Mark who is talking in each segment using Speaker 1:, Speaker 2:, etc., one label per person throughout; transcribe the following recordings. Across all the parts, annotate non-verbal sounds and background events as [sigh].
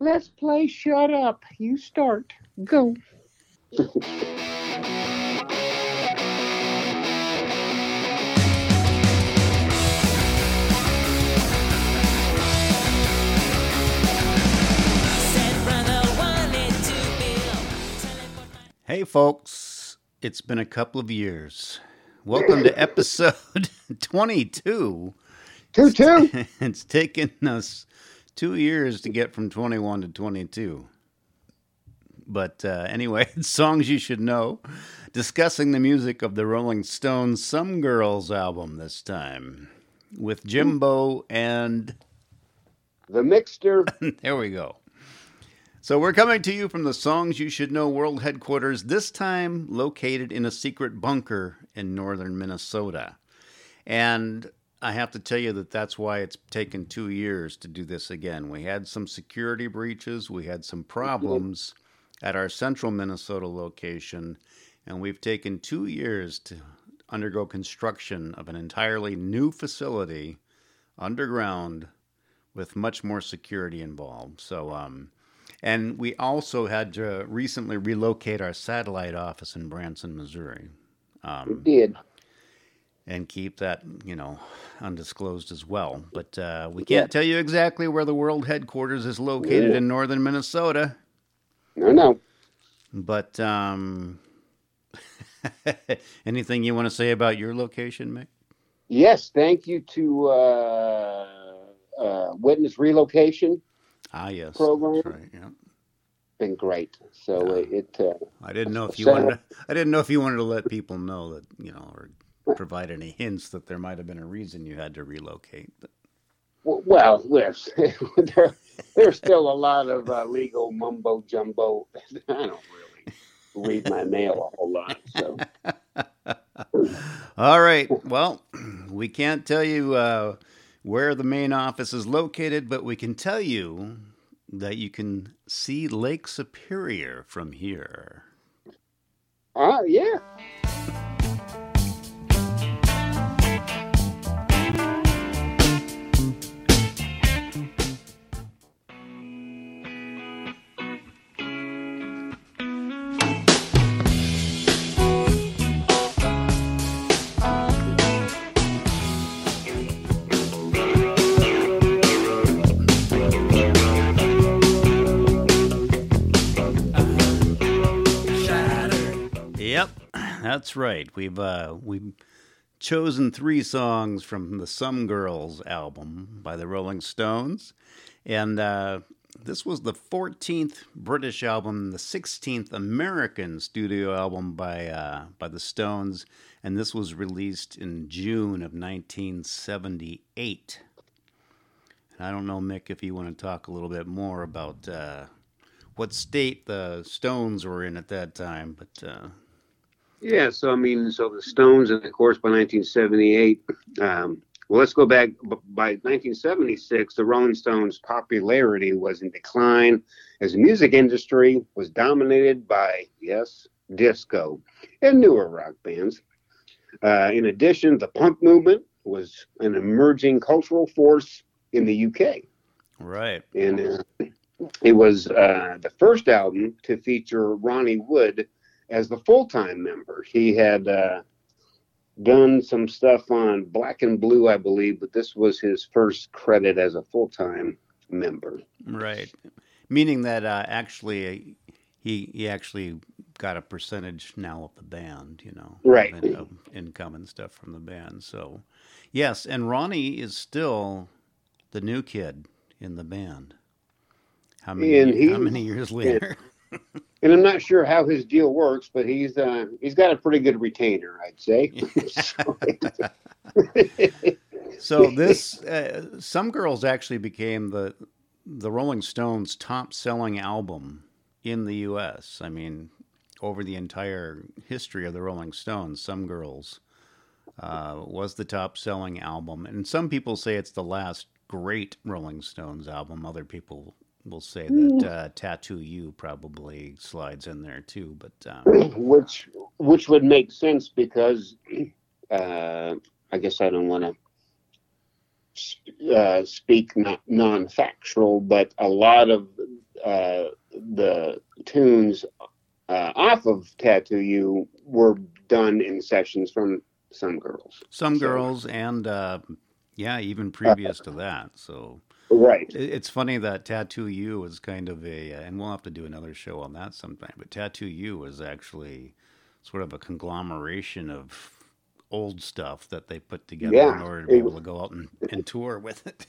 Speaker 1: Let's play Shut Up. You start. Go.
Speaker 2: Hey, folks, it's been a couple of years. Welcome to episode [laughs] 22.
Speaker 1: Two, two. [laughs]
Speaker 2: It's taken us two years to get from 21 to 22. But uh, anyway, [laughs] songs you should know. Discussing the music of the Rolling Stones' Some Girls album this time with Jimbo and.
Speaker 1: The Mixter. [laughs]
Speaker 2: there we go. So we're coming to you from the Songs You Should Know World Headquarters, this time located in a secret bunker in northern Minnesota. And I have to tell you that that's why it's taken two years to do this again. We had some security breaches, we had some problems at our central Minnesota location, and we've taken two years to undergo construction of an entirely new facility underground with much more security involved. So, um, and we also had to recently relocate our satellite office in Branson, Missouri. Um,
Speaker 1: We did.
Speaker 2: And keep that, you know, undisclosed as well. But uh, we can't tell you exactly where the world headquarters is located in northern Minnesota.
Speaker 1: No, no.
Speaker 2: But um, [laughs] anything you want to say about your location, Mick?
Speaker 1: Yes, thank you to uh, uh, Witness Relocation.
Speaker 2: Ah, yes,
Speaker 1: Program.
Speaker 2: That's right. Yeah.
Speaker 1: Been great. So it, it uh,
Speaker 2: I didn't know if you wanted. To, I didn't know if you wanted to let people know that you know, or provide any hints that there might have been a reason you had to relocate. But
Speaker 1: well, yes, [laughs] there, there's still a lot of uh, legal mumbo jumbo. [laughs] I don't really read my mail a whole lot. So [laughs]
Speaker 2: All right. Well, we can't tell you uh, where the main office is located, but we can tell you that you can see Lake Superior from here.
Speaker 1: Ah, yeah.
Speaker 2: That's right. We've uh, we've chosen three songs from the Some Girls album by the Rolling Stones, and uh, this was the 14th British album, the 16th American studio album by uh, by the Stones, and this was released in June of 1978. And I don't know, Mick, if you want to talk a little bit more about. Uh, what state the Stones were in at that time, but uh,
Speaker 1: Yeah, so I mean, so the Stones, and of course, by 1978, um, well, let's go back. By 1976, the Rolling Stones' popularity was in decline as the music industry was dominated by, yes, disco and newer rock bands. Uh, in addition, the punk movement was an emerging cultural force in the UK.
Speaker 2: right.
Speaker 1: and uh, it was uh, the first album to feature Ronnie Wood as the full-time member. He had uh, done some stuff on Black and Blue, I believe, but this was his first credit as a full-time member.
Speaker 2: Right. Meaning that uh, actually he he actually got a percentage now of the band, you know,
Speaker 1: Right.
Speaker 2: of, of income and stuff from the band. So, yes, and Ronnie is still the new kid in the band. How many?
Speaker 1: And he-
Speaker 2: how many years later? [laughs] [laughs]
Speaker 1: And I'm not sure how his deal works, but he's uh, he's got a pretty good retainer, I'd say. [laughs] [laughs] So-
Speaker 2: this, uh, some girls actually became the the Rolling Stones' top selling album in the U.S. I mean, over the entire history of the Rolling Stones, some girls uh, was the top selling album, and some people say it's the last great Rolling Stones album. Other people will say that uh, "Tattoo You" probably slides in there too, but. Um, [clears throat]
Speaker 1: which which would make sense because [clears throat] uh, I guess I don't want to uh, speak not non-factual, but a lot of uh, the tunes uh, off of Tattoo You were done in sessions from some girls.
Speaker 2: Some
Speaker 1: So-
Speaker 2: girls, and uh, yeah, even previous to that. So
Speaker 1: Right.
Speaker 2: it's funny that Tattoo You is kind of a, uh, and we'll have to do another show on that sometime. But Tattoo You is actually sort of a conglomeration of old stuff that they put together
Speaker 1: Yeah,
Speaker 2: in order to be able to go out and, [laughs] and tour with it.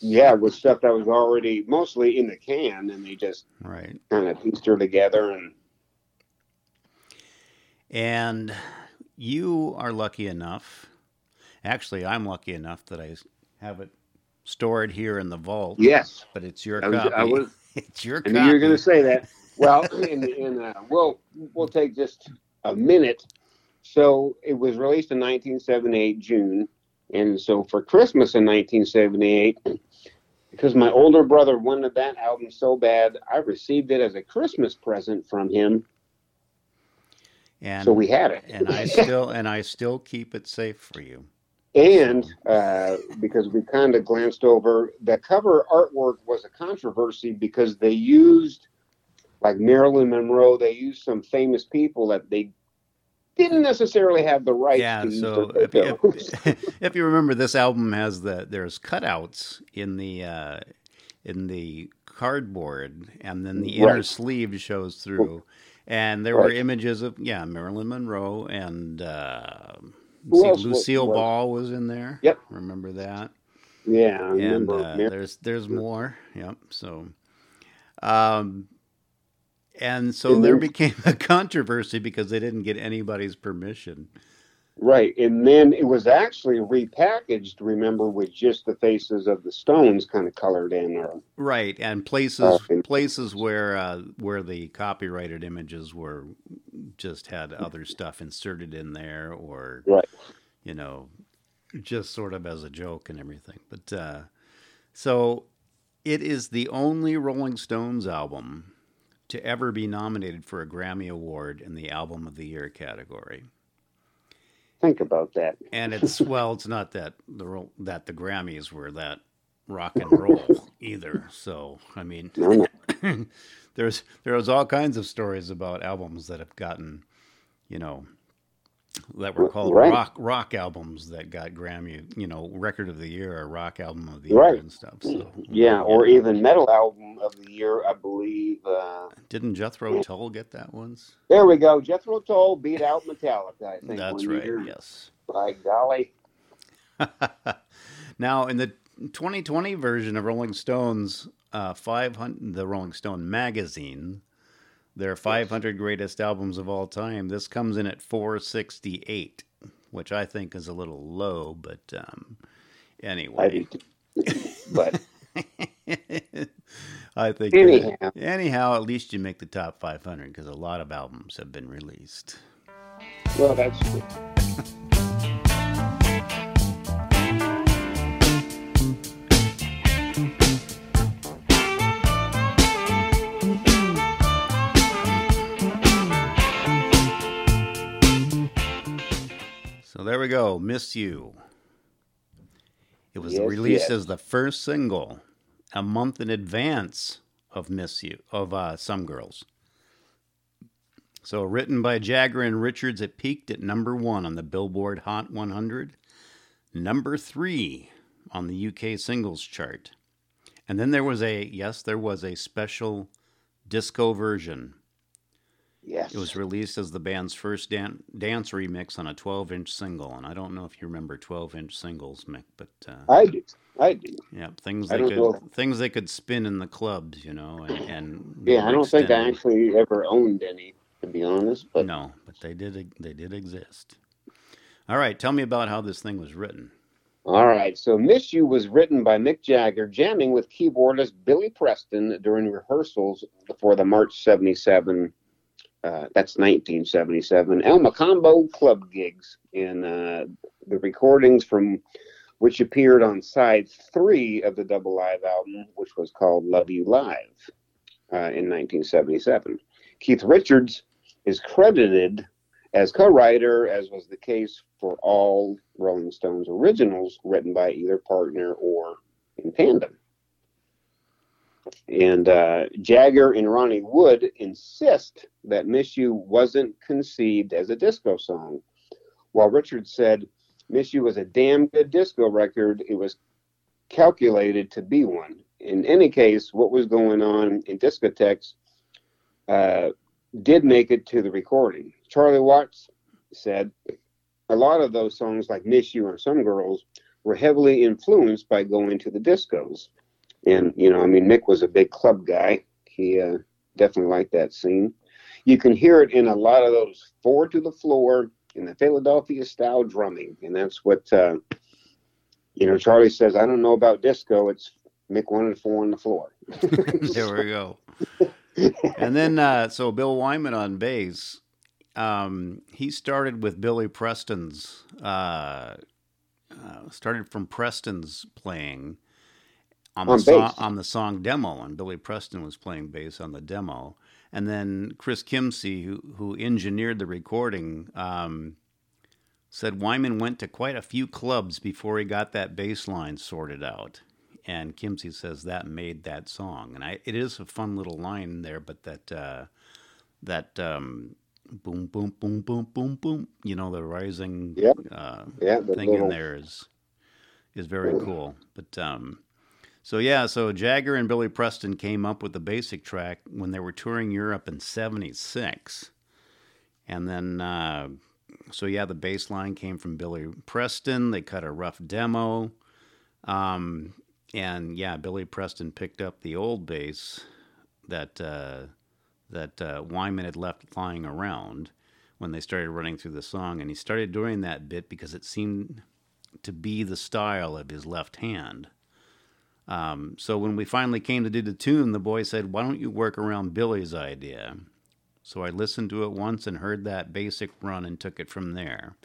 Speaker 1: Yeah, with [laughs] stuff that was already mostly in the can, and they just
Speaker 2: right.
Speaker 1: kind of pieced her together. And
Speaker 2: And you are lucky enough. Actually, I'm lucky enough that I have it stored here in the vault.
Speaker 1: yes,
Speaker 2: But it's your
Speaker 1: I was,
Speaker 2: copy.
Speaker 1: I was [laughs]
Speaker 2: it's your
Speaker 1: I
Speaker 2: copy.
Speaker 1: knew you were going to say that. [laughs] Well, in, in, uh, we'll we'll take just a minute. So it was released in 1978 June, and so for Christmas in 1978, because my older brother wanted that album so bad, I received it as a Christmas present from him.
Speaker 2: and
Speaker 1: so we had it,
Speaker 2: and I [laughs] still and I still keep it safe for you.
Speaker 1: And uh, because we kind of glanced over the cover artwork was a controversy because they used like Marilyn Monroe. They used some famous people that they didn't necessarily have the right
Speaker 2: yeah.
Speaker 1: to
Speaker 2: So if you, if, [laughs] if you remember, this album has the there's cutouts in the uh, in the cardboard, and then the inner
Speaker 1: Right.
Speaker 2: sleeve shows through. And there were images of yeah Marilyn Monroe and uh,
Speaker 1: Who
Speaker 2: see,
Speaker 1: else
Speaker 2: Lucille
Speaker 1: was-
Speaker 2: Ball was in there.
Speaker 1: Yep.
Speaker 2: remember that.
Speaker 1: yeah, I
Speaker 2: and
Speaker 1: remember.
Speaker 2: uh, there's there's more. Yep. So, um, and so there became [laughs] a controversy because they didn't get anybody's permission.
Speaker 1: Right, and then it was actually repackaged. Remember, with just the faces of the Stones kind of colored in, or
Speaker 2: Right, and places
Speaker 1: Okay.
Speaker 2: places where uh, where the copyrighted images were just had other stuff inserted in there, or
Speaker 1: Right.
Speaker 2: you know, just sort of as a joke and everything. But uh, so it is the only Rolling Stones album to ever be nominated for a Grammy Award in the Album of the Year category.
Speaker 1: Think about that.
Speaker 2: And it's [laughs] well, it's not that the that the Grammys were that rock and roll either. So I mean,
Speaker 1: No, no. [coughs]
Speaker 2: there's there's all kinds of stories about albums that have gotten, you know, that were called
Speaker 1: Right.
Speaker 2: rock rock albums that got Grammy, you know, record of the year or rock album of the year
Speaker 1: Right.
Speaker 2: and stuff. So
Speaker 1: Yeah, or even metal album of the year, I believe. Uh,
Speaker 2: didn't Jethro Tull get that once?
Speaker 1: there we go. Jethro Tull beat out Metallica. I think
Speaker 2: That's right.
Speaker 1: year.
Speaker 2: Yes.
Speaker 1: By golly, [laughs]
Speaker 2: now, in the 2020 version of Rolling Stones, uh, 500, the Rolling Stone magazine, their 500 greatest albums of all time, this comes in at 468, which I think is a little low, but um, anyway. [laughs]
Speaker 1: but [laughs]
Speaker 2: I think.
Speaker 1: Anyhow.
Speaker 2: uh, anyhow, at least you make the top 500 because a lot of albums have been released.
Speaker 1: well, that's true. [laughs]
Speaker 2: So there we go. Miss You. It was
Speaker 1: Yes,
Speaker 2: released
Speaker 1: yes.
Speaker 2: as the first single a month in advance of Miss You, of uh, Some Girls. So written by Jagger and Richards, it peaked at number one on the Billboard Hot 100, number three on the UK singles chart. And then there was a, yes, there was a special disco version
Speaker 1: Yes.
Speaker 2: it was released as the band's first dan- dance remix on a 12 inch single. And I don't know if you remember 12 inch singles, Mick, but uh,
Speaker 1: I do. I do.
Speaker 2: yeah, things
Speaker 1: I
Speaker 2: they could
Speaker 1: know.
Speaker 2: things they could spin in the clubs, you know, and, and
Speaker 1: Yeah, I don't think I actually ever owned any, to be honest. But
Speaker 2: no, but they did they did exist. All right, tell me about how this thing was written.
Speaker 1: All right, so Miss You was written by Mick Jagger jamming with keyboardist Billy Preston during rehearsals for the March 77, uh, that's 1977, El Mocambo club gigs in uh, the recordings from which appeared on side three of the double live album, which was called Love You Live uh, in 1977. Keith Richards is credited as co-writer, as was the case for all Rolling Stones originals written by either partner or in tandem. And uh, Jagger and Ronnie Wood insist that Miss You wasn't conceived as a disco song, while Richard said Miss You was a damn good disco record. It was calculated to be one. In any case, what was going on in discotheques uh, did make it to the recording. Charlie Watts said a lot of those songs, like Miss You and Some Girls, were heavily influenced by going to the discos. And, you know, I mean, Mick was a big club guy. He uh, definitely liked that scene. You can hear it in a lot of those four to the floor in the Philadelphia style drumming. And that's what, uh, you know, Charlie says, I don't know about disco. It's Mick wanted four on the floor. [laughs]
Speaker 2: there we go. and then, uh, so Bill Wyman on bass, um, he started with Billy Preston's, uh, uh, started from Preston's playing on,
Speaker 1: On
Speaker 2: the song, on the song demo, and Billy Preston was playing bass on the demo. And then Chris Kimsey, who, who engineered the recording, um, said Wyman went to quite a few clubs before he got that bass line sorted out. And Kimsey says that made that song, and I, it is a fun little line there. But that uh, that um, boom, boom, boom, boom, boom, boom, you know, the rising
Speaker 1: Yep.
Speaker 2: uh,
Speaker 1: Yeah,
Speaker 2: thing
Speaker 1: little-
Speaker 2: in there is is very cool. But um, so yeah, so Jagger and Billy Preston came up with the basic track when they were touring Europe in '76, and then uh, so yeah, the bass line came from Billy Preston. They cut a rough demo, um, and yeah, Billy Preston picked up the old bass that uh, that uh, Wyman had left lying around when they started running through the song, and he started doing that bit because it seemed to be the style of his left hand. Um, so when we finally came to do the tune, the boy said, "Why don't you work around Billy's idea?" So I listened to it once and heard that basic run and took it from there.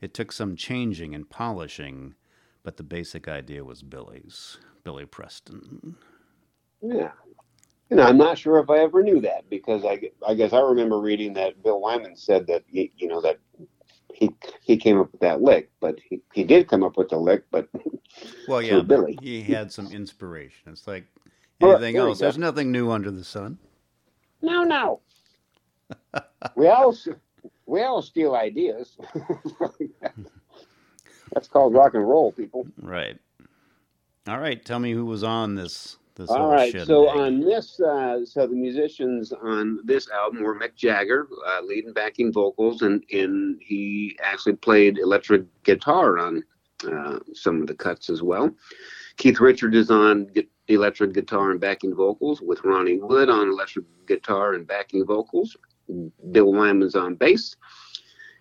Speaker 2: It took some changing and polishing, but the basic idea was Billy's. Billy Preston.
Speaker 1: Yeah. You know, I'm not sure if I ever knew that because I, I guess I remember reading that Bill Wyman said that, you know, that he he came up with that lick, but he, he did come up with the lick, but [laughs]
Speaker 2: Well, [laughs] yeah, but
Speaker 1: Billy.
Speaker 2: he had some inspiration. It's like
Speaker 1: Well,
Speaker 2: anything
Speaker 1: you
Speaker 2: else. There's nothing new under the sun.
Speaker 1: no, no. [laughs] we all we all steal ideas. That's called rock and roll, people.
Speaker 2: Right. All right. Tell me who was on this
Speaker 1: All right, so on this, uh, so the musicians on this album were Mick Jagger, uh, lead and backing vocals, and, and he actually played electric guitar on uh, some of the cuts as well. Keith Richards is on gu- electric guitar and backing vocals, with Ronnie Wood on electric guitar and backing vocals. Bill Wyman's on bass,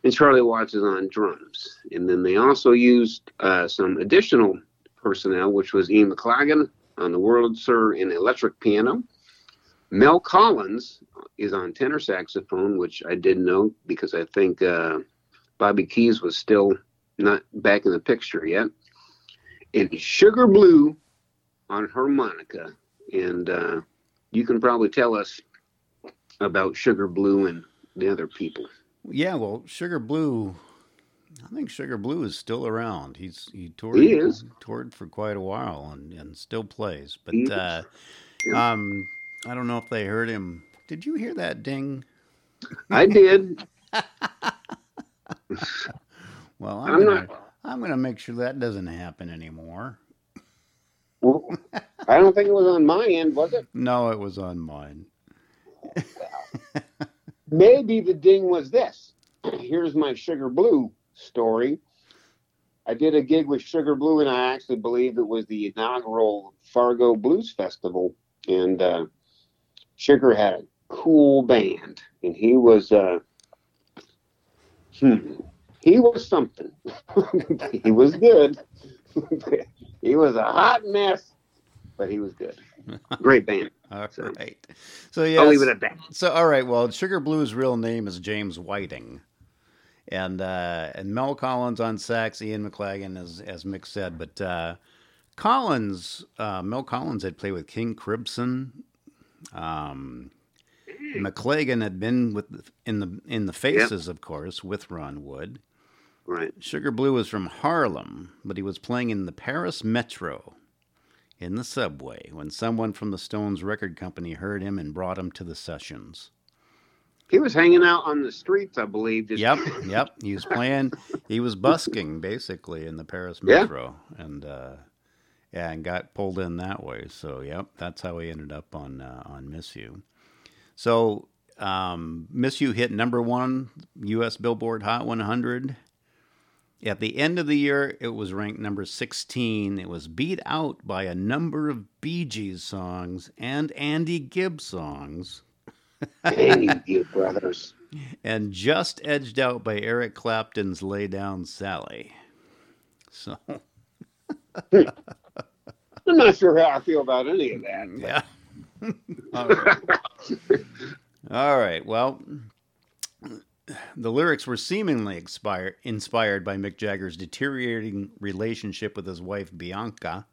Speaker 1: and Charlie Watts is on drums. And then they also used uh, some additional personnel, which was Ian McLagan on the Wurlitzer and electric piano. Mel Collins is on tenor saxophone, which I didn't know because I think uh, Bobby Keys was still not back in the picture yet. And Sugar Blue on harmonica. And uh, you can probably tell us about Sugar Blue and the other people.
Speaker 2: Yeah, well, Sugar Blue. I think Sugar Blue is still around. He's he toured
Speaker 1: He is.
Speaker 2: toured for quite a while and, and still plays. But uh,
Speaker 1: Yeah.
Speaker 2: um, I don't know if they heard him. Did you hear that ding?
Speaker 1: I did. [laughs]
Speaker 2: Well, I'm,
Speaker 1: I'm
Speaker 2: gonna
Speaker 1: not.
Speaker 2: I'm gonna make sure that doesn't happen anymore.
Speaker 1: Well, I don't think it was on my end, was it?
Speaker 2: No, it was on mine.
Speaker 1: Maybe the ding was this. Here's my Sugar Blue story. I did a gig with Sugar Blue, and I actually believe it was the inaugural Fargo Blues Festival. And uh, Sugar had a cool band, and he was, uh, hmm, he was something. [laughs] he was good. [laughs] he was a hot mess, but he was good. Great band. [laughs]
Speaker 2: All
Speaker 1: So-
Speaker 2: right. So yeah.
Speaker 1: I'll leave it at that.
Speaker 2: So all right, well, Sugar Blue's real name is James Whiting, and uh, and Mel Collins on sax, Ian McLagan, as as Mick said, but uh, Collins, uh, Mel Collins had played with King Crimson. Um, McLagan had been with in the in the Faces, of course, with Ron Wood.
Speaker 1: Right.
Speaker 2: Sugar Blue was from Harlem, but he was playing in the Paris Metro. in the subway when someone from the Stones record company heard him and brought him to the sessions.
Speaker 1: He was hanging out on the streets, I believe.
Speaker 2: Yep, yep. He was playing. he was busking basically in the Paris metro, yeah. and uh, yeah, and got pulled in that way. So, yep, that's how he ended up on uh, on Miss You. So, um, Miss You hit number one U.S. Billboard Hot 100. At the end of the year, it was ranked number 16. It was beat out by a number of Bee Gees songs and Andy Gibb songs.
Speaker 1: Andy Gibb [laughs] brothers.
Speaker 2: And just edged out by Eric Clapton's Lay Down Sally. So. [laughs]
Speaker 1: I'm not sure how I feel about any of that. [laughs]
Speaker 2: Yeah. All right. All right. Well, the lyrics were seemingly inspired by Mick Jagger's deteriorating relationship with his wife Bianca.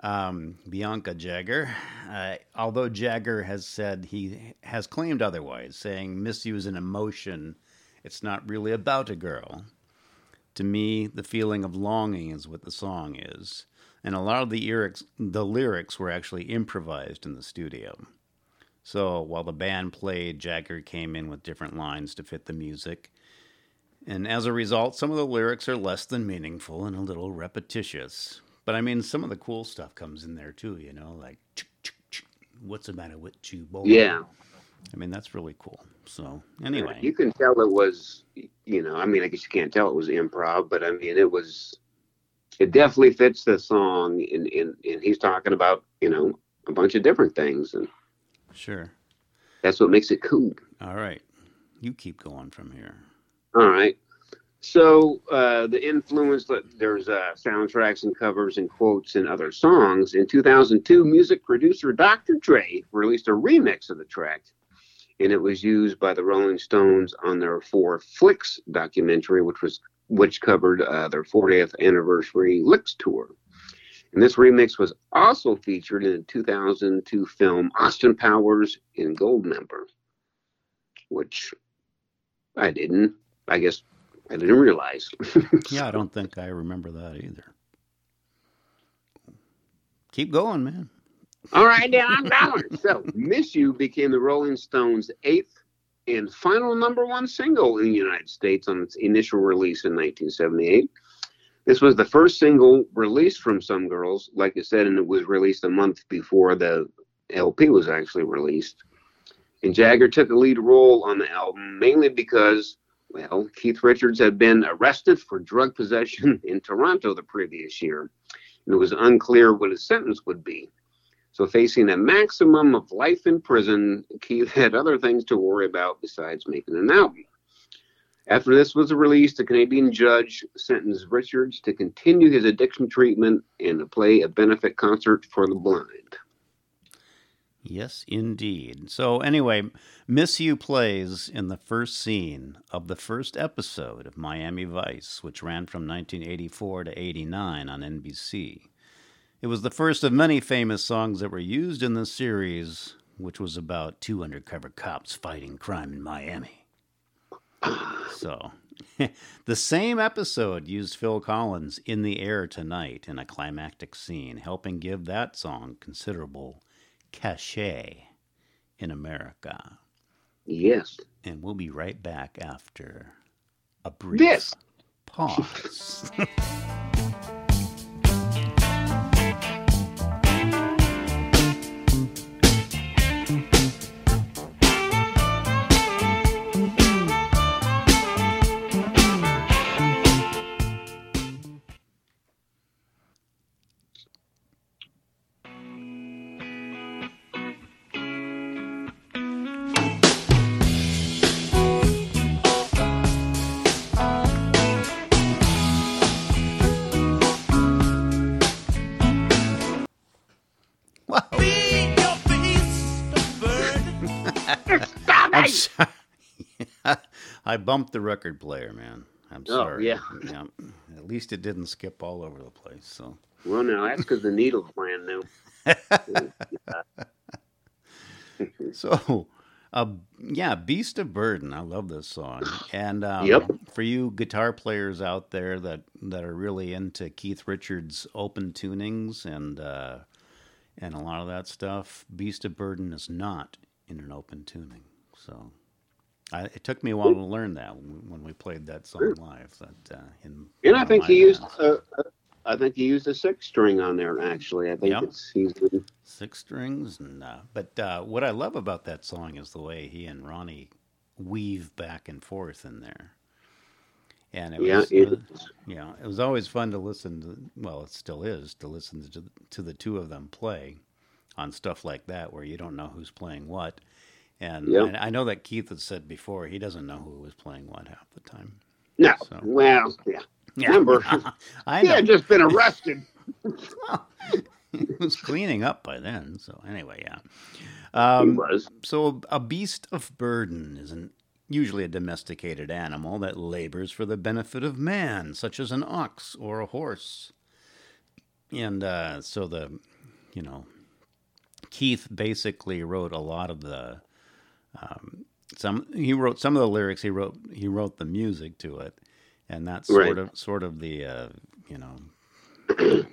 Speaker 2: Um, Bianca Jagger, uh, although Jagger has said he has claimed otherwise, saying misuse an emotion. It's not really about a girl. To me, the feeling of longing is what the song is, and a lot of the lyrics, the lyrics were actually improvised in the studio. So while the band played, Jagger came in with different lines to fit the music. And as a result, some of the lyrics are less than meaningful and a little repetitious. But I mean, some of the cool stuff comes in there too, you know, like, what's the matter with you, boy?
Speaker 1: Yeah.
Speaker 2: I mean, that's really cool. So, anyway.
Speaker 1: You can tell it was, you know, I mean, I guess you can't tell it was improv, but I mean, it was, it definitely fits the song. And, and, and he's talking about, you know, a bunch of different things. And,
Speaker 2: Sure.
Speaker 1: That's what makes it cool.
Speaker 2: All right. You keep going from here.
Speaker 1: All right. So uh, the influence that there's uh, soundtracks and covers and quotes and other songs. In 2002, music producer Dr. Dre released a remix of the track, and it was used by the Rolling Stones on their Four Flicks documentary, which was which covered uh, their 40th anniversary Licks tour. And this remix was also featured in the 2002 film Austin Powers in Goldmember, which I didn't. I guess I didn't realize. [laughs]
Speaker 2: yeah, I don't think I remember that either. Keep going, man.
Speaker 1: All right, then I'm going. so, Miss You became the Rolling Stones' eighth and final number one single in the United States on its initial release in 1978. This was the first single released from Some Girls, like I said, and it was released a month before the LP was actually released. And Jagger took a lead role on the album mainly because, well, Keith Richards had been arrested for drug possession [laughs] in Toronto the previous year, and it was unclear what his sentence would be. So, facing a maximum of life in prison, Keith had other things to worry about besides making an album. After this was released, a Canadian judge sentenced Richards to continue his addiction treatment and to play a benefit concert for the blind.
Speaker 2: Yes, indeed. So, anyway, Miss You plays in the first scene of the first episode of Miami Vice, which ran from 1984 to 89 on NBC. It was the first of many famous songs that were used in the series, which was about two undercover cops fighting crime in Miami. So, [laughs] the same episode used Phil Collins in the air tonight in a climactic scene, helping give that song considerable cachet in America.
Speaker 1: Yes.
Speaker 2: And we'll be right back after a brief
Speaker 1: this.
Speaker 2: pause. [laughs] bumped the record player, man. I'm oh, sorry.
Speaker 1: yeah.
Speaker 2: yeah. At least it didn't skip all over the place. So.
Speaker 1: Well, no, that's because the needle's brand new. [laughs]
Speaker 2: so, uh, yeah, Beast of Burden. I love this song. And um,
Speaker 1: yep.
Speaker 2: for you guitar players out there that that are really into Keith Richards' open tunings and uh, and a lot of that stuff, Beast of Burden is not in an open tuning. So I, it took me a while to learn that when we played that song live. That uh, in
Speaker 1: and I think he used uh, I think he used a six string on there. Actually, I think yep. it's he's
Speaker 2: six strings. And uh, but uh, what I love about that song is the way he and Ronnie weave back and forth in there. And it yeah, was, it, uh, you know, it was always fun to listen to. Well, it still is to listen to to the two of them play on stuff like that, where you don't know who's playing what. And yep. I, I know that Keith had said before he doesn't know who was playing what half the time.
Speaker 1: No, so. well, yeah. Yeah. Remember, [laughs] I he had just been [laughs] arrested.
Speaker 2: he was cleaning up by then. So anyway, yeah. Um,
Speaker 1: he was.
Speaker 2: So a beast of burden is an, usually a domesticated animal that labors for the benefit of man, such as an ox or a horse. And uh, so the, you know, Keith basically wrote a lot of the. Um, some he wrote some of the lyrics. He wrote he wrote the music to it and that's right. sort of sort of the uh, you know [clears throat]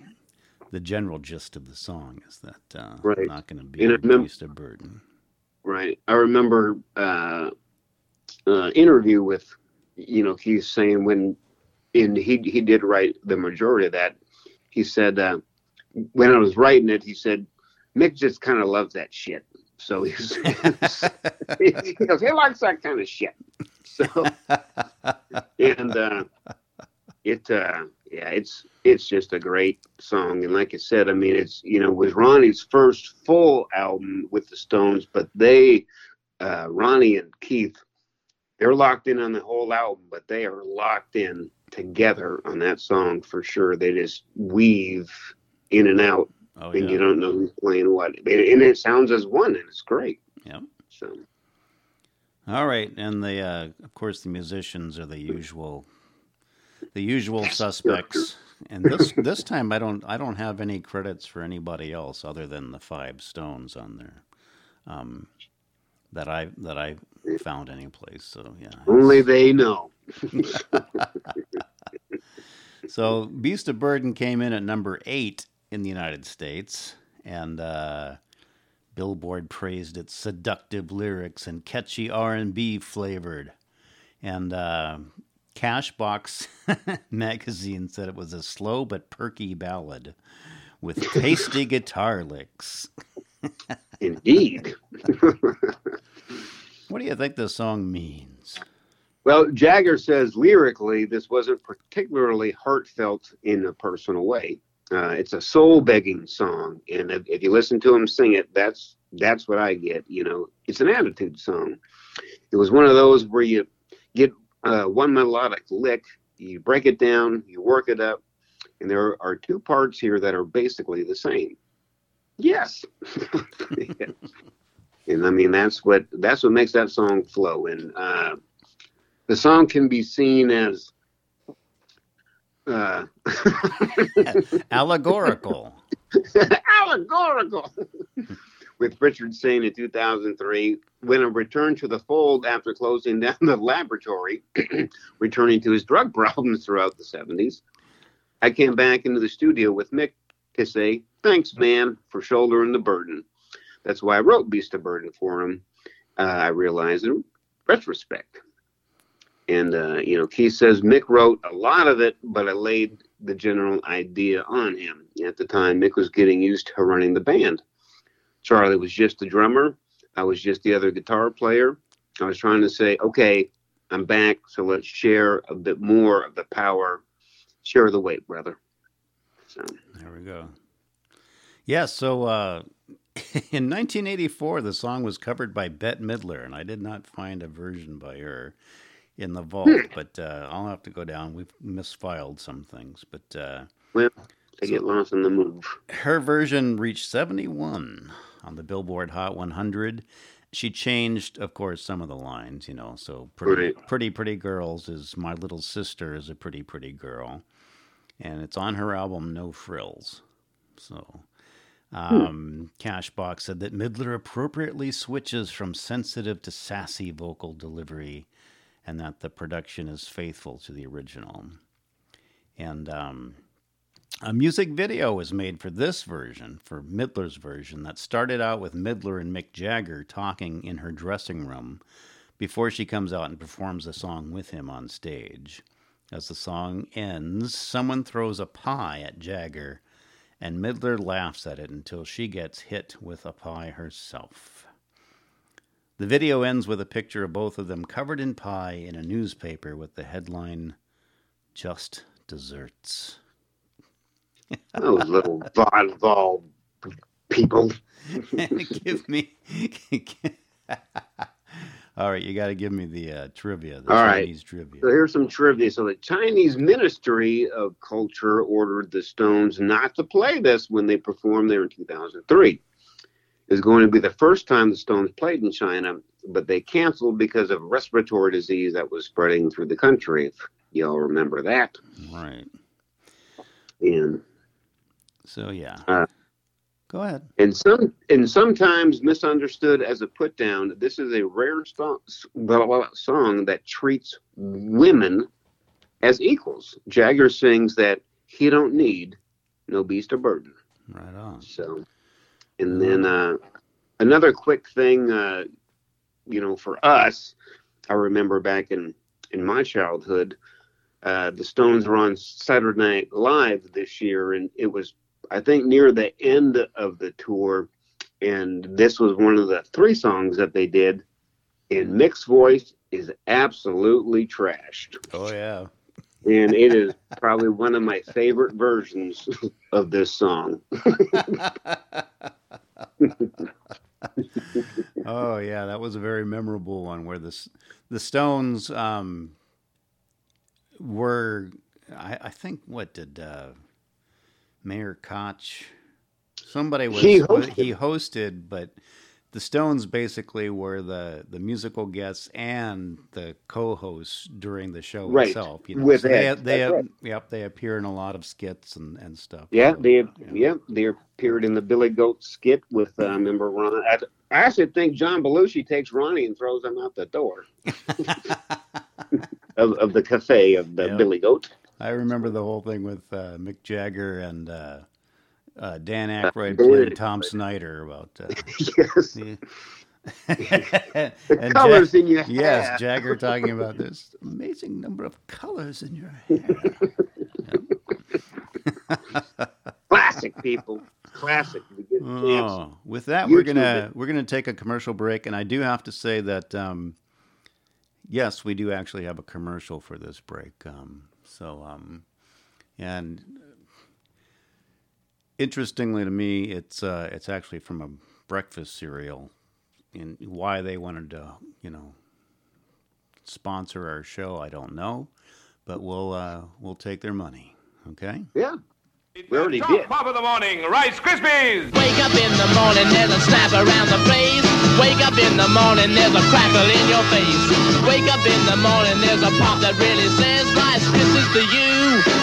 Speaker 2: the general gist of the song is that uh, right. not going to be a mem- a burden.
Speaker 1: Right. I remember uh, uh, interview with you know he's saying when in he he did write the majority of that. He said uh, when I was writing it, he said Mick just kind of loves that shit. So [laughs] he's, [laughs] he goes, he likes that kind of shit. So, and uh, it, uh, yeah, it's it's just a great song. And like I said, I mean, it's you know, was Ronnie's first full album with the Stones, but they, uh, Ronnie and Keith, they're locked in on the whole album, but they are locked in together on that song for sure. They just weave in and out Oh, and yeah. you don't know who's playing what. And it sounds as one, and it's great.
Speaker 2: Yeah. So. All right, and the uh, of course the musicians are the usual, the usual suspects. And this this time I don't I don't have any credits for anybody else other than the five Stones on there, um, that I that I found any place. So yeah,
Speaker 1: only they know. [laughs] [laughs]
Speaker 2: so Beast of Burden came in at number eight in the United States, and uh, Billboard praised its seductive lyrics and catchy R&B flavored. And uh, Cashbox [laughs] magazine said it was a slow but perky ballad with tasty [laughs] guitar licks.
Speaker 1: Indeed. [laughs]
Speaker 2: what do you think the song means?
Speaker 1: Well, Jagger says lyrically, this wasn't particularly heartfelt in a personal way. Uh, it's a soul begging song, and if, if, you listen to him sing it, that's that's what I get. You know, it's an attitude song. It was one of those where you get uh, one melodic lick, you break it down, you work it up, and there are two parts here that are basically the same. Yes, [laughs] and I mean that's what that's what makes that song flow. And uh, the song can be seen as uh, [laughs]
Speaker 2: allegorical. [laughs]
Speaker 1: allegorical. [laughs] With Richard saying in 2003, when a return to the fold after closing down the laboratory, [clears throat] returning to his drug problems throughout the 70s, I came back into the studio with Mick to say, Thanks, man, for shouldering the burden. That's why I wrote Beast of Burden for him. Uh, I realized in retrospect. And, uh, you know, Keith says Mick wrote a lot of it, but I laid the general idea on him. At the time, Mick was getting used to running the band. Charlie was just the drummer. I was just the other guitar player. I was trying to say, okay, I'm back, so let's share a bit more of the power. Share the weight, brother.
Speaker 2: So there we go. Yeah, so uh, [laughs] in 1984, the song was covered by Bette Midler, and I did not find a version by her in the vault, hmm. but uh, I'll have to go down. We've misfiled some things, but uh,
Speaker 1: well, they so get lost in the move.
Speaker 2: Her version reached 71 on the Billboard Hot 100. She changed, of course, some of the lines, you know. So pretty, right. pretty, pretty girls is my little sister is a pretty, pretty girl, and it's on her album No Frills. So. Hmm. Um, hmm. Cashbox said that Midler appropriately switches from sensitive to sassy vocal delivery and that the production is faithful to the original. And um, A music video was made for this version, for Midler's version, that started out with Midler and Mick Jagger talking in her dressing room before she comes out and performs the song with him on stage. As the song ends, someone throws a pie at Jagger, and Midler laughs at it until she gets hit with a pie herself. The video ends with a picture of both of them covered in pie in a newspaper with the headline, Just Desserts. [laughs]
Speaker 1: Those little vaudeville people. [laughs]
Speaker 2: give me. [laughs] All right, you got to give me the uh, trivia, the
Speaker 1: All right.
Speaker 2: Chinese trivia.
Speaker 1: So here's some trivia. So the Chinese Ministry of Culture ordered the Stones not to play this when they performed there in 2003. It's going to be the first time the Stones played in China, but they canceled because of respiratory disease that was spreading through the country. If y'all remember that.
Speaker 2: Right.
Speaker 1: And
Speaker 2: So yeah.
Speaker 1: Uh,
Speaker 2: Go ahead.
Speaker 1: and some and sometimes misunderstood as a put down. This is a rare song, song that treats women as equals. Jagger sings that he don't need no beast of burden.
Speaker 2: Right on.
Speaker 1: So, and then uh, another quick thing, uh, you know, for us, I remember back in in my childhood, uh, the Stones were on Saturday Night Live this year, and it was I think near the end of the tour, and this was one of the three songs that they did. And Mick's voice is absolutely trashed
Speaker 2: Oh yeah.
Speaker 1: And it is probably one of my favorite versions of this song. [laughs]
Speaker 2: oh yeah, that was a very memorable one where the the Stones um, were. I, I think what did uh, Mayor Koch? Somebody was
Speaker 1: He hosted.
Speaker 2: he hosted, but the Stones basically were the the musical guests and the co-hosts during the show
Speaker 1: Right,
Speaker 2: itself. You know,
Speaker 1: with
Speaker 2: so they they
Speaker 1: right.
Speaker 2: yep they appear in a lot of skits and and stuff.
Speaker 1: Yeah,
Speaker 2: So,
Speaker 1: they
Speaker 2: yeah.
Speaker 1: yeah they appeared in the Billy Goat skit with uh, member Ron. I, I actually think John Belushi takes Ronnie and throws him out the door [laughs] of, of the cafe of the
Speaker 2: Yeah.
Speaker 1: Billy Goat.
Speaker 2: I remember the whole thing with uh, Mick Jagger and uh, uh, Dan Aykroyd playing Tom Snyder about uh, [laughs]
Speaker 1: yes, [laughs] [laughs]
Speaker 2: the,
Speaker 1: colors
Speaker 2: Ja-
Speaker 1: in your hair.
Speaker 2: yes, Jagger talking about this amazing number of colors in your hair.
Speaker 1: Classic people, classic. We get a chance.
Speaker 2: Oh, with that, we're gonna
Speaker 1: it.
Speaker 2: we're gonna take a commercial break, and I do have to say that um, yes, we do actually have a commercial for this break. Um, so, um, and interestingly to me, it's uh, it's actually from a breakfast cereal, and why they wanted to, you know, sponsor our show, I don't know, but we'll uh, we'll take their money. Okay.
Speaker 1: Yeah, We already
Speaker 3: the
Speaker 1: did.
Speaker 3: pop of the morning, Rice Krispies!
Speaker 4: Wake up in the morning, there's a snap around the place. Wake up in the morning, there's a crackle in your face. Wake up in the morning, there's a pop that really says Rice Krispies to you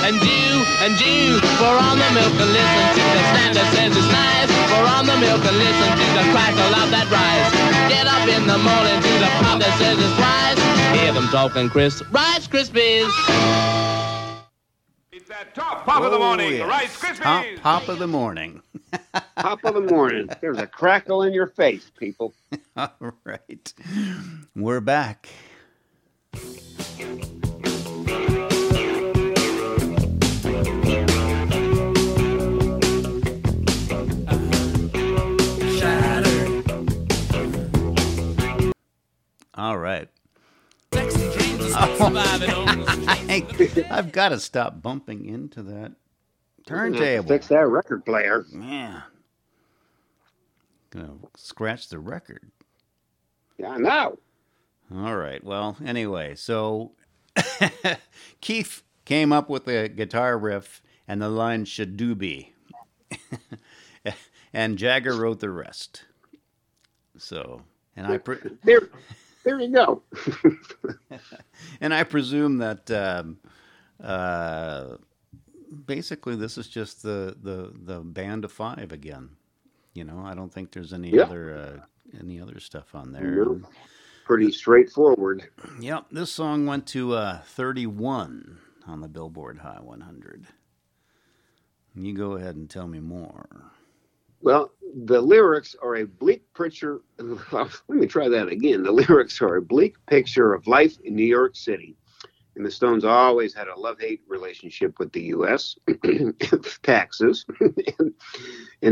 Speaker 4: and you and you. Pour on the milk and listen to the snap that says it's nice. Pour on the milk and listen to the crackle of that rice. Get up in the morning to the pop that says it's rice. Hear them talking Chris Rice Krispies.
Speaker 3: It's that top pop of the
Speaker 2: Oh,
Speaker 3: morning,
Speaker 2: yes.
Speaker 3: Rice
Speaker 2: Top
Speaker 3: Krispies!
Speaker 2: pop of the morning. [laughs]
Speaker 1: top of the morning. There's a crackle in your face, people. [laughs]
Speaker 2: All right. We're back. Got to stop bumping into that turntable.
Speaker 1: Fix that record player.
Speaker 2: Man. Gonna scratch the record.
Speaker 1: Yeah, I know.
Speaker 2: All right. Well, anyway, so [laughs] Keith came up with the guitar riff and the line should do be. [laughs] and Jagger wrote the rest. So, and I pre-
Speaker 1: There, there you go. [laughs]
Speaker 2: and I presume that um, uh, basically this is just the, the the band of five again. You know, I don't think there's any
Speaker 1: Yeah.
Speaker 2: other uh, any other stuff on there.
Speaker 1: Pretty straightforward.
Speaker 2: Yep, this song went to uh, 31 on the Billboard Hot 100. You go ahead and tell me more.
Speaker 1: Well, the lyrics are a bleak picture. [laughs] Let me try that again. The lyrics are a bleak picture of life in New York City. And the Stones always had a love hate relationship with the U.S., [clears throat] taxes. [laughs] and,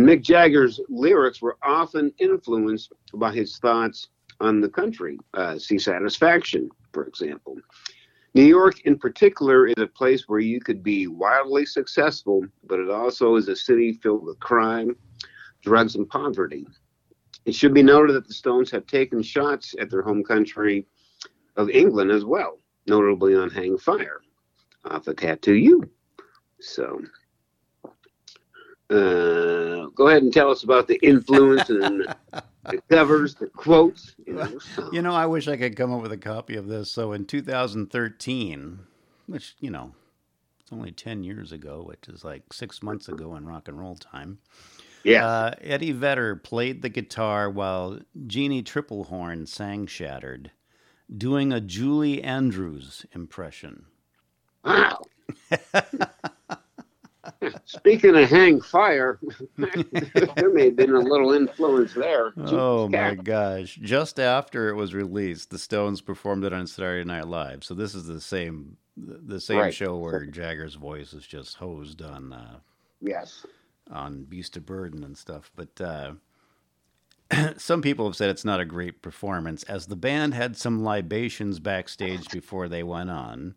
Speaker 1: Mick Jagger's lyrics were often influenced by his thoughts on the country. Uh, See Satisfaction, for example. New York, in particular, is a place where you could be wildly successful, but it also is a city filled with crime, drugs, and poverty. It should be noted that the Stones have taken shots at their home country of England as well, notably on Hang Fire off of Tattoo You. So, uh, go ahead and tell us about the influence and the [laughs] covers, the quotes. You know, so.
Speaker 2: You know, I wish I could come up with a copy of this. So in 2013, which, you know, it's only 10 years ago, which is like six months ago in rock and roll time.
Speaker 1: yeah.
Speaker 2: Uh, Eddie Vedder played the guitar while Jeanne Tripplehorn sang Shattered, doing a Julie Andrews impression.
Speaker 1: Wow. Speaking of hang fire, [laughs] there may have been a little influence there. [laughs]
Speaker 2: Oh my gosh. Just after it was released, the Stones performed it on Saturday Night Live. So this is the same the same
Speaker 1: Right.
Speaker 2: show where Jagger's voice is just hosed on uh,
Speaker 1: Yes.
Speaker 2: on Beast of Burden and stuff. But uh, [clears throat] some people have said it's not a great performance, as the band had some libations backstage before they went on.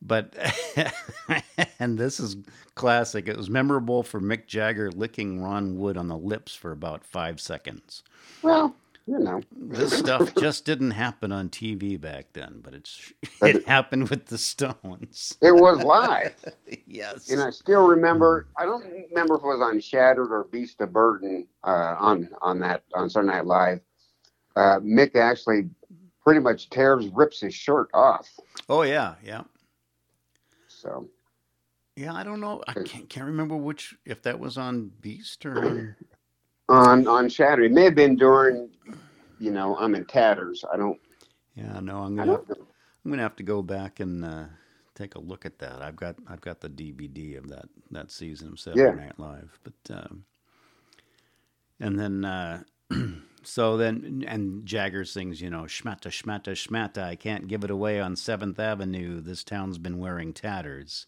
Speaker 2: But, [laughs] and this is classic, it was memorable for Mick Jagger licking Ron Wood on the lips for about five seconds.
Speaker 1: Well, you know.
Speaker 2: This stuff just didn't happen on TV back then, but it's it happened with the Stones.
Speaker 1: It was live. [laughs]
Speaker 2: yes.
Speaker 1: and I still remember, I don't remember if it was on Shattered or Beast of Burden uh, on, on that, on Saturday Night Live. Uh, Mick actually pretty much tears, rips his shirt off.
Speaker 2: oh yeah, yeah.
Speaker 1: So,
Speaker 2: Yeah, I don't know. I can't, can't remember which if that was on Beast or [clears throat] on,
Speaker 1: on, Shattered, it may have been during, you know, I'm in tatters. I don't,
Speaker 2: yeah. No, I'm gonna. I'm gonna have to go back and uh, take a look at that. I've got I've got the DVD of that that season of Saturday
Speaker 1: Yeah.
Speaker 2: Night Live, but um, and then uh, [clears throat] so then and Jagger sings, you know, schmatta schmatta schmatta. I can't give it away on Seventh Avenue. This town's been wearing tatters.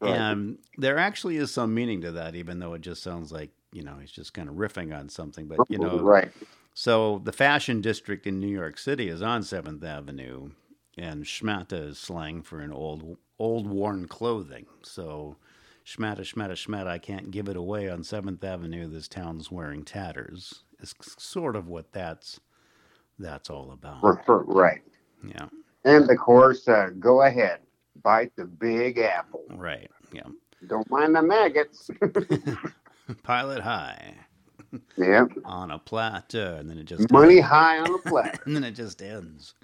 Speaker 1: Right.
Speaker 2: And there actually is some meaning to that, even though it just sounds like you know he's just kind of riffing on something. But you know,
Speaker 1: right.
Speaker 2: so the fashion district in New York City is on Seventh Avenue, and schmatta is slang for an old old worn clothing. So schmatta schmatta schmatta, I can't give it away on Seventh Avenue. This town's wearing tatters. Is sort of what that's that's all about.
Speaker 1: Right.
Speaker 2: Yeah,
Speaker 1: And of course, uh, go ahead, bite the big apple.
Speaker 2: right. Yeah,
Speaker 1: Don't mind the maggots. [laughs] [laughs]
Speaker 2: pilot high
Speaker 1: yeah.
Speaker 2: on a plateau, and then it just
Speaker 1: Money high on a platter.
Speaker 2: and then it just [laughs] ends.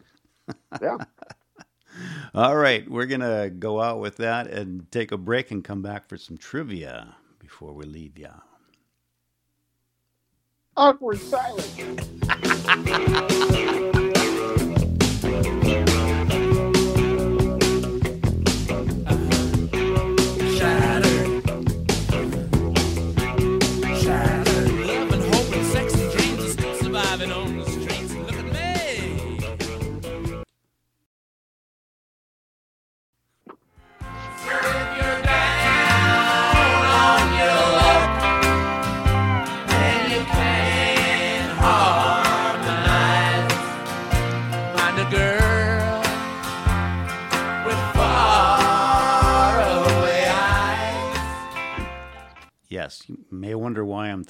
Speaker 1: Yeah. [laughs]
Speaker 2: All right, we're going to go out with that and take a break and come back for some trivia before we leave ya.
Speaker 1: Awkward silence. [laughs]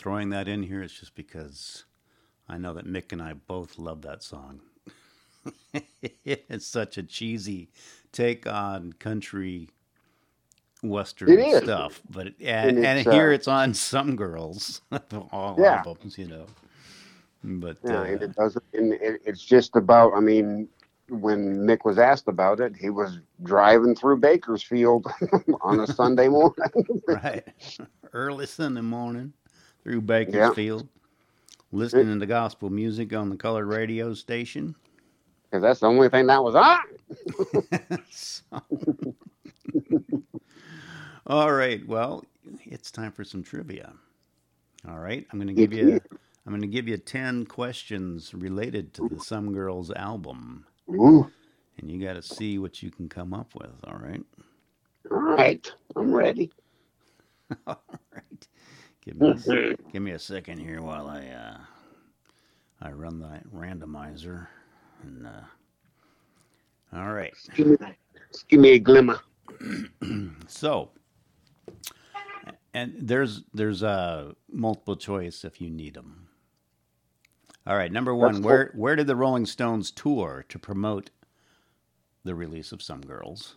Speaker 2: throwing that in here. It's just because I know that Mick and I both love that song. [laughs] it's such a cheesy take on country western
Speaker 1: is.
Speaker 2: stuff, but it, and,
Speaker 1: And
Speaker 2: and
Speaker 1: it's,
Speaker 2: here
Speaker 1: uh,
Speaker 2: it's on some girls, [laughs] all
Speaker 1: Yeah.
Speaker 2: albums, you know. But
Speaker 1: Yeah,
Speaker 2: uh,
Speaker 1: and it doesn't. And it, it's just about. I mean, when Mick was asked about it, he was driving through Bakersfield [laughs] on a Sunday morning.
Speaker 2: right, early Sunday morning through Bakersfield, listening to gospel music on the colored radio station.
Speaker 1: Because that's the only thing that was on.
Speaker 2: So- [laughs] All right. Well, it's time for some trivia. All right, I'm going to give you. I'm going to give you 10 questions related to the Some Girls album,
Speaker 1: Ooh,
Speaker 2: and you got to see what you can come up with. All right.
Speaker 1: all right, I'm ready. [laughs]
Speaker 2: Give me a, [laughs] give me a second here while I uh, I run the randomizer. And uh, all right.
Speaker 1: Just give me, just give me a glimmer. [clears throat]
Speaker 2: So, and there's there's uh, multiple choice if you need them. All right, number one,
Speaker 1: That's
Speaker 2: where where did the Rolling Stones tour to promote the release of Some Girls?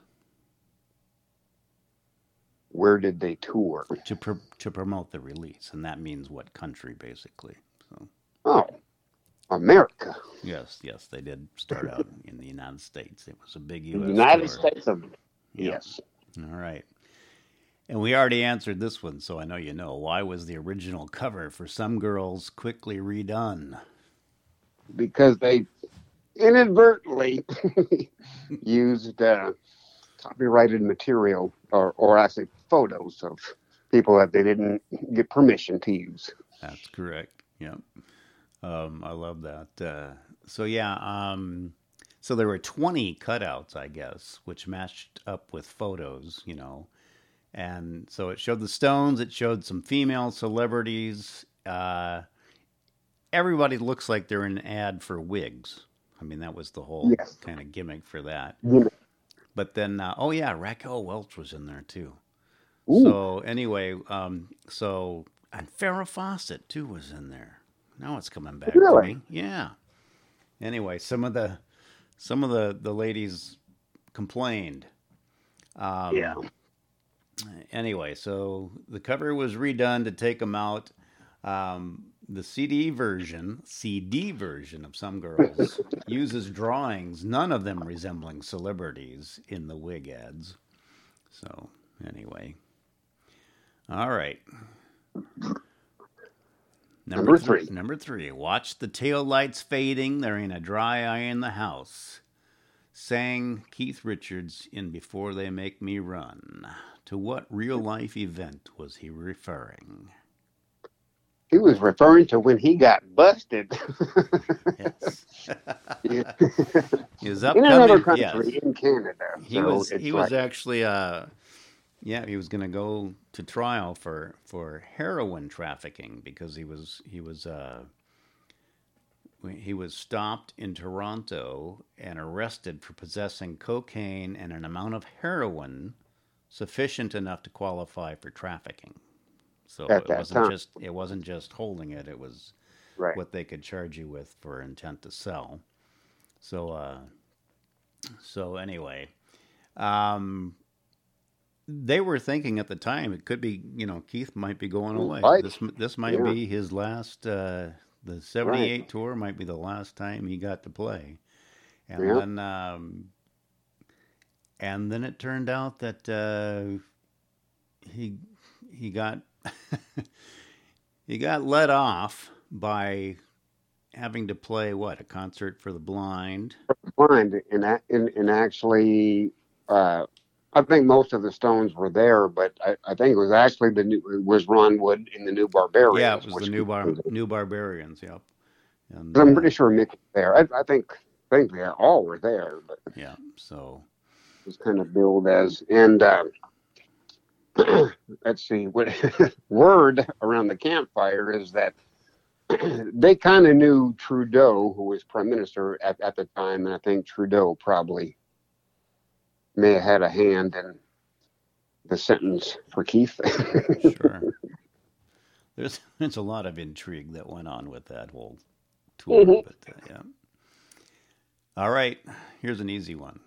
Speaker 1: Where did they tour?
Speaker 2: To pr- to promote the release, and that means what country, basically. So,
Speaker 1: Oh, America,
Speaker 2: yes, yes, they did start out [laughs] in the United States. It was a big U.S.
Speaker 1: United
Speaker 2: tour.
Speaker 1: States of yes.
Speaker 2: All right. And we already answered this one, so I know you know. Why was the original cover for Some Girls quickly redone?
Speaker 1: because they inadvertently [laughs] used uh, copyrighted material or, or actually photos of people that they didn't get permission to use.
Speaker 2: That's correct. Yep. Um, I love that. Uh, so yeah. Um, so there were 20 cutouts, I guess, which matched up with photos, you know. And so it showed the Stones. It showed some female celebrities. Uh, everybody looks like they're in an ad for wigs. I mean, that was the whole
Speaker 1: Yes.
Speaker 2: kind of gimmick for that. But then, uh, oh yeah, Raquel Welch was in there too.
Speaker 1: Ooh.
Speaker 2: So anyway, um, so and Farrah Fawcett too was in there. Now it's coming back
Speaker 1: Really?
Speaker 2: Yeah. Anyway, some of the some of the the ladies complained. Um,
Speaker 1: yeah.
Speaker 2: Anyway, so the cover was redone to take them out. Um, the CD version, CD version of Some Girls [laughs] uses drawings, none of them resembling celebrities in the wig ads. So, anyway. All right.
Speaker 1: Number
Speaker 2: th-
Speaker 1: three.
Speaker 2: Number three. Watch the tail lights fading. There ain't a dry eye in the house. Sang Keith Richards in Before They Make Me Run. To what real life event was he referring?
Speaker 1: He was referring to when he got busted
Speaker 2: Yes. [laughs]
Speaker 1: in
Speaker 2: His
Speaker 1: another country,
Speaker 2: yes.
Speaker 1: in Canada.
Speaker 2: He
Speaker 1: So
Speaker 2: was he was
Speaker 1: like-
Speaker 2: actually uh yeah, he was going to go to trial for for heroin trafficking because he was he was uh he was stopped in Toronto and arrested for possessing cocaine and an amount of heroin sufficient enough to qualify for trafficking. So
Speaker 1: At
Speaker 2: it wasn't
Speaker 1: time.
Speaker 2: just it wasn't just holding it; it was
Speaker 1: right.
Speaker 2: what they could charge you with for intent to sell. So, uh, so anyway, um, they were thinking at the time it could be, you know, Keith might be going away.
Speaker 1: Right.
Speaker 2: This this might
Speaker 1: Yeah.
Speaker 2: be his last. Uh, the '78 tour might be the last time he got to play, and
Speaker 1: Yeah.
Speaker 2: then um, and then it turned out that uh, he he got [laughs] he got let off by having to play what a concert for the blind.
Speaker 1: blind and and, and actually uh, I think most of the Stones were there, but I, I think it was actually the new it was Ron Wood in the New Barbarians.
Speaker 2: yeah, it was the new bar new barbarians. Yep. And,
Speaker 1: I'm
Speaker 2: uh,
Speaker 1: pretty sure Mick was there. I, I think I think they all were there, but
Speaker 2: yeah. So
Speaker 1: it was kind of billed as and uh, [clears throat] let's see what [laughs] word around the campfire is that [clears throat] they kind of knew Trudeau, who was prime minister at, at the time, and I think Trudeau probably may have had a hand in the sentence for Keith.
Speaker 2: sure. [laughs] There's there's a lot of intrigue that went on with that whole tour,
Speaker 1: Mhm.
Speaker 2: but uh, yeah. All right, here's an easy one.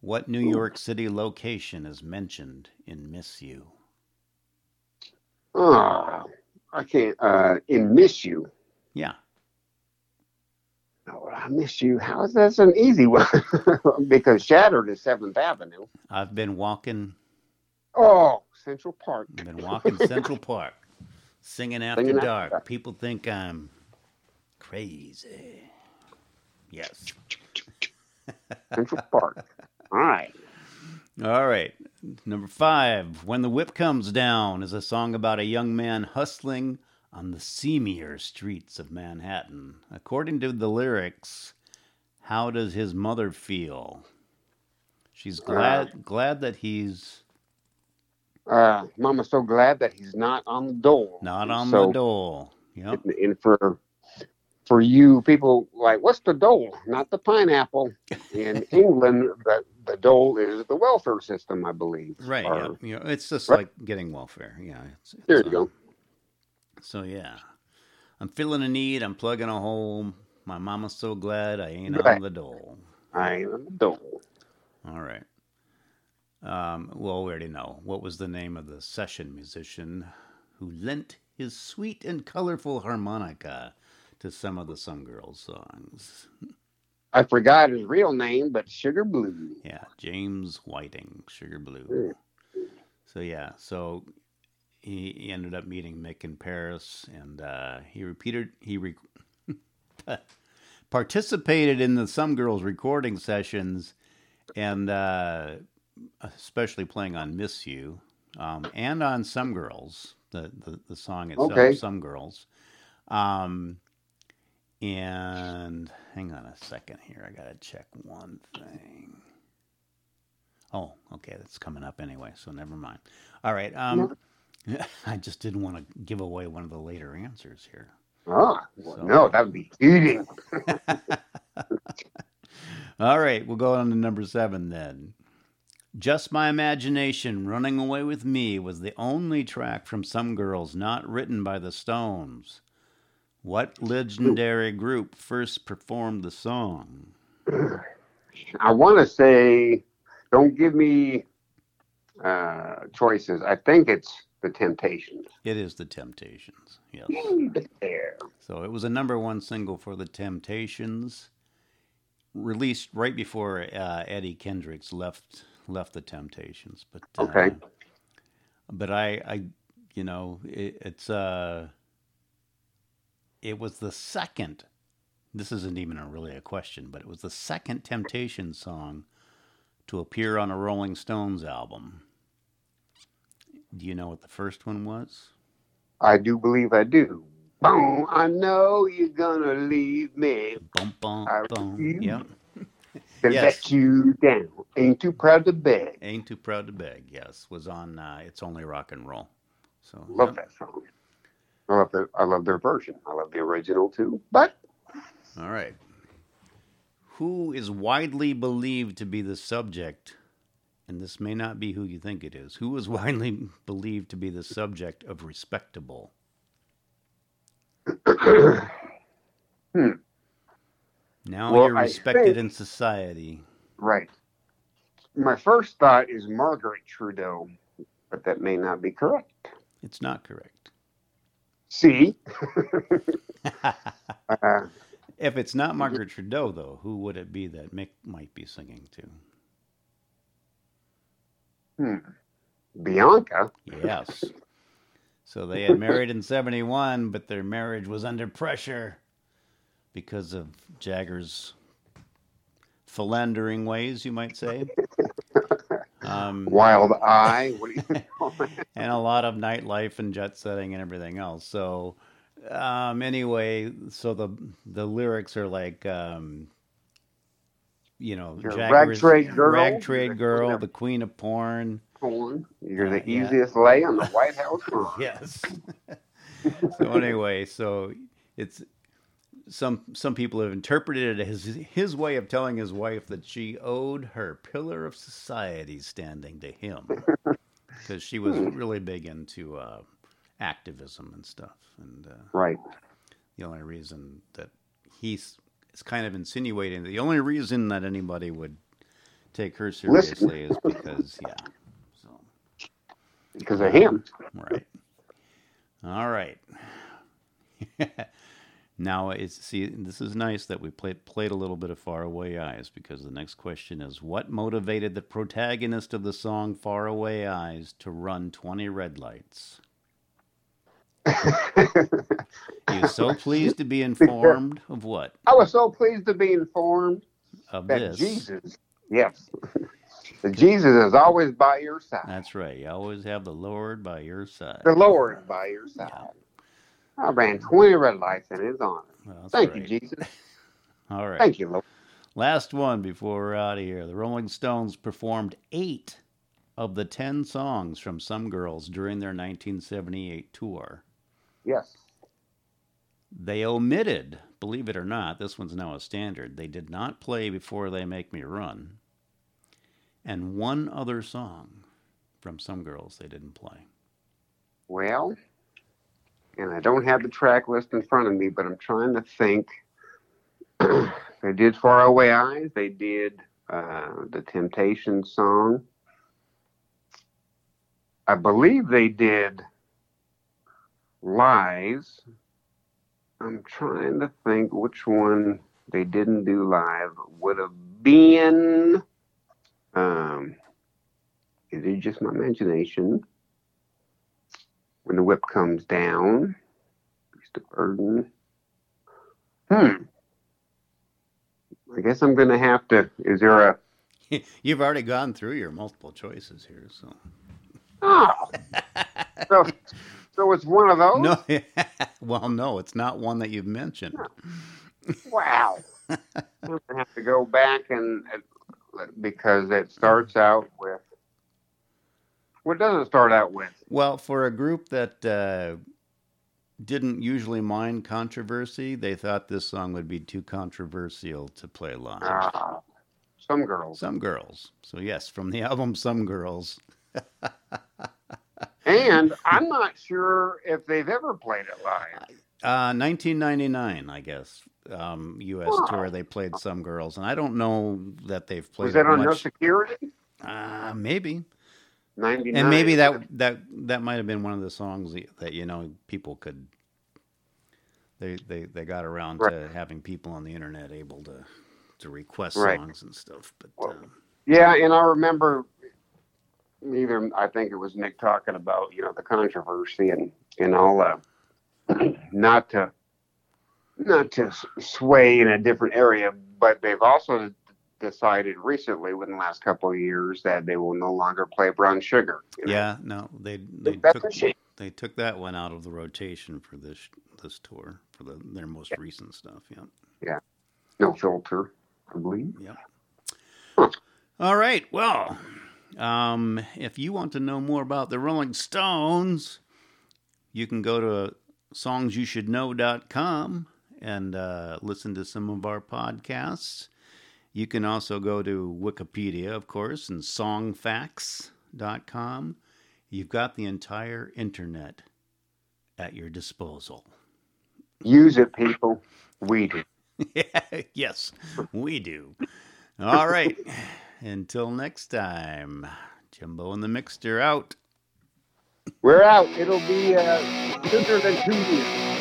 Speaker 2: What New York City location is mentioned in "Miss You"?
Speaker 1: oh, I can't. Uh, in miss you.
Speaker 2: Yeah,
Speaker 1: I miss you. How is that an easy one? [laughs] because Shattered is Seventh Avenue.
Speaker 2: I've been walking.
Speaker 1: Oh, Central Park.
Speaker 2: I've been walking Central Park, singing after
Speaker 1: Singing
Speaker 2: dark.
Speaker 1: dark.
Speaker 2: People think I'm crazy. Yes.
Speaker 1: Central Park. All right.
Speaker 2: All right. Number five, When the Whip Comes Down is a song about a young man hustling on the seamier streets of Manhattan. According to the lyrics, how does his mother feel? She's glad glad that he's
Speaker 1: Uh, Mama's so glad that he's not on the dole.
Speaker 2: not on
Speaker 1: so,
Speaker 2: the dole. Yep.
Speaker 1: And, and for for you people like, what's the dole? Not the pineapple. In [laughs] England, the the dole is the welfare system, I believe.
Speaker 2: Right.
Speaker 1: Or-
Speaker 2: Yeah. You know, it's just
Speaker 1: Right.
Speaker 2: like getting welfare. Yeah. It's, it's,
Speaker 1: There you
Speaker 2: uh,
Speaker 1: go.
Speaker 2: So yeah, I'm feeling a need. I'm plugging a hole. My mama's so glad I ain't on the dole.
Speaker 1: I am the dole.
Speaker 2: All right. Um, well, we already know. What was the name of the session musician who lent his sweet and colorful harmonica to some of the Some Girls songs?
Speaker 1: I forgot his real name, but Sugar Blue.
Speaker 2: Yeah, James Whiting, Sugar Blue. So yeah, so he, he ended up meeting Mick in Paris, and uh, he repeated he re- [laughs] participated in the Some Girls recording sessions, and uh, especially playing on "Miss You" um, and on "Some Girls," the the, the song itself,
Speaker 1: Okay.
Speaker 2: "Some Girls." Um, and hang on a second here, I gotta check one thing. Oh, okay, that's coming up anyway, so never mind. All right. Um, [laughs] I just didn't want to give away one of the later answers here.
Speaker 1: Ah, well,
Speaker 2: So-
Speaker 1: no, that would be cheating. [laughs]
Speaker 2: All right, we'll go on to number seven then. Just My Imagination, Running Away with Me was the only track from Some Girls not written by the Stones. What legendary group first performed the song? [clears throat]
Speaker 1: I want to say, don't give me uh, choices. I think it's the Temptations.
Speaker 2: It is the Temptations. Yes.
Speaker 1: There.
Speaker 2: So it was a number one single for the Temptations, released right before uh, Eddie Kendricks left left the Temptations. But uh,
Speaker 1: Okay.
Speaker 2: but I, I, you know, it, it's uh, it was the second. This isn't even a, really a question, but it was the second Temptation song to appear on a Rolling Stones album. Do you know what the first one was?
Speaker 1: I do believe I do. Boom! I know you're gonna leave me.
Speaker 2: Bum bum
Speaker 1: I refuse.
Speaker 2: Yep. [laughs]
Speaker 1: To
Speaker 2: Yes.
Speaker 1: let you down. Ain't too proud to beg.
Speaker 2: Ain't too proud to beg. Yes, was on. Uh, it's only rock and roll. So
Speaker 1: Love
Speaker 2: yep.
Speaker 1: that song. I love their, I love their version. I love the original too. But
Speaker 2: All right. Who is widely believed to be the subject? And this may not be who you think it is, who was [laughs] widely believed to be the subject of Respectable?
Speaker 1: Hmm. [clears throat]
Speaker 2: Now
Speaker 1: Well,
Speaker 2: you're respected
Speaker 1: think-
Speaker 2: in society.
Speaker 1: right. My first thought is Margaret Trudeau, but that may not be correct.
Speaker 2: It's not correct.
Speaker 1: See? [laughs] [laughs] uh,
Speaker 2: If it's not Margaret Trudeau, though, who would it be that Mick might be singing to?
Speaker 1: Hmm. Bianca.
Speaker 2: Yes. So they had married in 71, but their marriage was under pressure because of Jagger's philandering ways, you might say. [laughs] Um,
Speaker 1: Wild Eye. What do you [laughs] call it?
Speaker 2: and a lot of nightlife and jet setting and everything else. So, um, anyway, so the the lyrics are like, um, you know,
Speaker 1: rag trade girl.
Speaker 2: rag trade
Speaker 1: the
Speaker 2: girl,
Speaker 1: queen of
Speaker 2: the queen of porn.
Speaker 1: porn. You're the
Speaker 2: Uh, yeah.
Speaker 1: easiest lay on the White House. [laughs]
Speaker 2: Yes. [laughs] so anyway, so it's some some people have interpreted it as his way of telling his wife that she owed her pillar of society standing to him [laughs] because she was really big into uh, activism and stuff, and uh,
Speaker 1: Right.
Speaker 2: the only reason that he's is kind of insinuating the only reason that anybody would take her
Speaker 1: Listen.
Speaker 2: seriously is because yeah, so.
Speaker 1: Because of him.
Speaker 2: Right. All right. [laughs] now it's see this is nice that we played played a little bit of Faraway Eyes because the next question is what motivated the protagonist of the song Faraway Eyes to run 20 red lights? Is so [laughs] pleased to be informed of what?
Speaker 1: I was so pleased to be informed
Speaker 2: Of
Speaker 1: that
Speaker 2: this.
Speaker 1: Jesus, yes, [laughs] Jesus is always by your side.
Speaker 2: That's right. You always have the Lord by your side.
Speaker 1: The Lord by your side. I ran 20 red lights in His honor.
Speaker 2: That's
Speaker 1: Thank
Speaker 2: right.
Speaker 1: you, Jesus. [laughs]
Speaker 2: All right.
Speaker 1: Thank you, Lord.
Speaker 2: Last one before we're out of here. The Rolling Stones performed eight of the ten songs from Some Girls during their 1978 tour.
Speaker 1: Yes.
Speaker 2: They omitted, believe it or not, this one's now a standard. They did not play Before They Make Me Run. And one other song from Some Girls they didn't play.
Speaker 1: Well, and I don't have the track list in front of me, but I'm trying to think. [clears throat] they did Far Away Eyes. They did uh, the Temptation song. I believe they did Lies. I'm trying to think which one they didn't do live would have been. Um, is it just my imagination? when the whip comes down. Beast of burden. Hmm. I guess I'm gonna have to. Is there a? [laughs]
Speaker 2: You've already gone through your multiple choices here, so.
Speaker 1: Oh. [laughs] so, so it's one of those.
Speaker 2: No, [laughs] well, no, it's not one that you've mentioned.
Speaker 1: Wow. [laughs] I'm gonna have to go back and uh, because it starts out with. What does it start out with?
Speaker 2: Well, for a group that uh, didn't usually mind controversy, they thought this song would be too controversial to play live.
Speaker 1: Ah, some girls.
Speaker 2: Some Girls. So, yes, from the [laughs] album Some Girls.
Speaker 1: And I'm not sure if they've ever played it live.
Speaker 2: Uh, 1999, I guess, um, U.S.
Speaker 1: Wow.
Speaker 2: tour, they played Some Girls. And I don't know that they've played
Speaker 1: Was that
Speaker 2: it
Speaker 1: on No. Security?
Speaker 2: Uh, maybe.
Speaker 1: 99.
Speaker 2: and maybe that that that might have been one of the songs that, you know people could they they they got around to having people on the internet able to to request
Speaker 1: Right.
Speaker 2: songs and stuff but
Speaker 1: Well,
Speaker 2: um,
Speaker 1: Yeah, and I remember either I think it was Nick talking about you know the controversy and and all uh, [clears throat] not to not to sway in a different area, but they've also decided recently within the last couple of years that they will no longer play Brown Sugar. you know?
Speaker 2: yeah no they they
Speaker 1: That's
Speaker 2: took they took that one out of the rotation for this this tour for the their most recent stuff yeah yeah,
Speaker 1: no filter, I believe.
Speaker 2: Yeah.
Speaker 1: Huh.
Speaker 2: All right. Well, um, if you want to know more about the Rolling Stones, you can go to songsyoushouldknow.com and uh, listen to some of our podcasts. You can also go to Wikipedia, of course, and songfacts.com. You've got the entire internet at your disposal.
Speaker 1: Use it, people. We do. [laughs]
Speaker 2: yes, we do. All right. [laughs] Until next time, Jimbo and the Mixter out.
Speaker 1: We're out. It'll be uh, sooner than two years.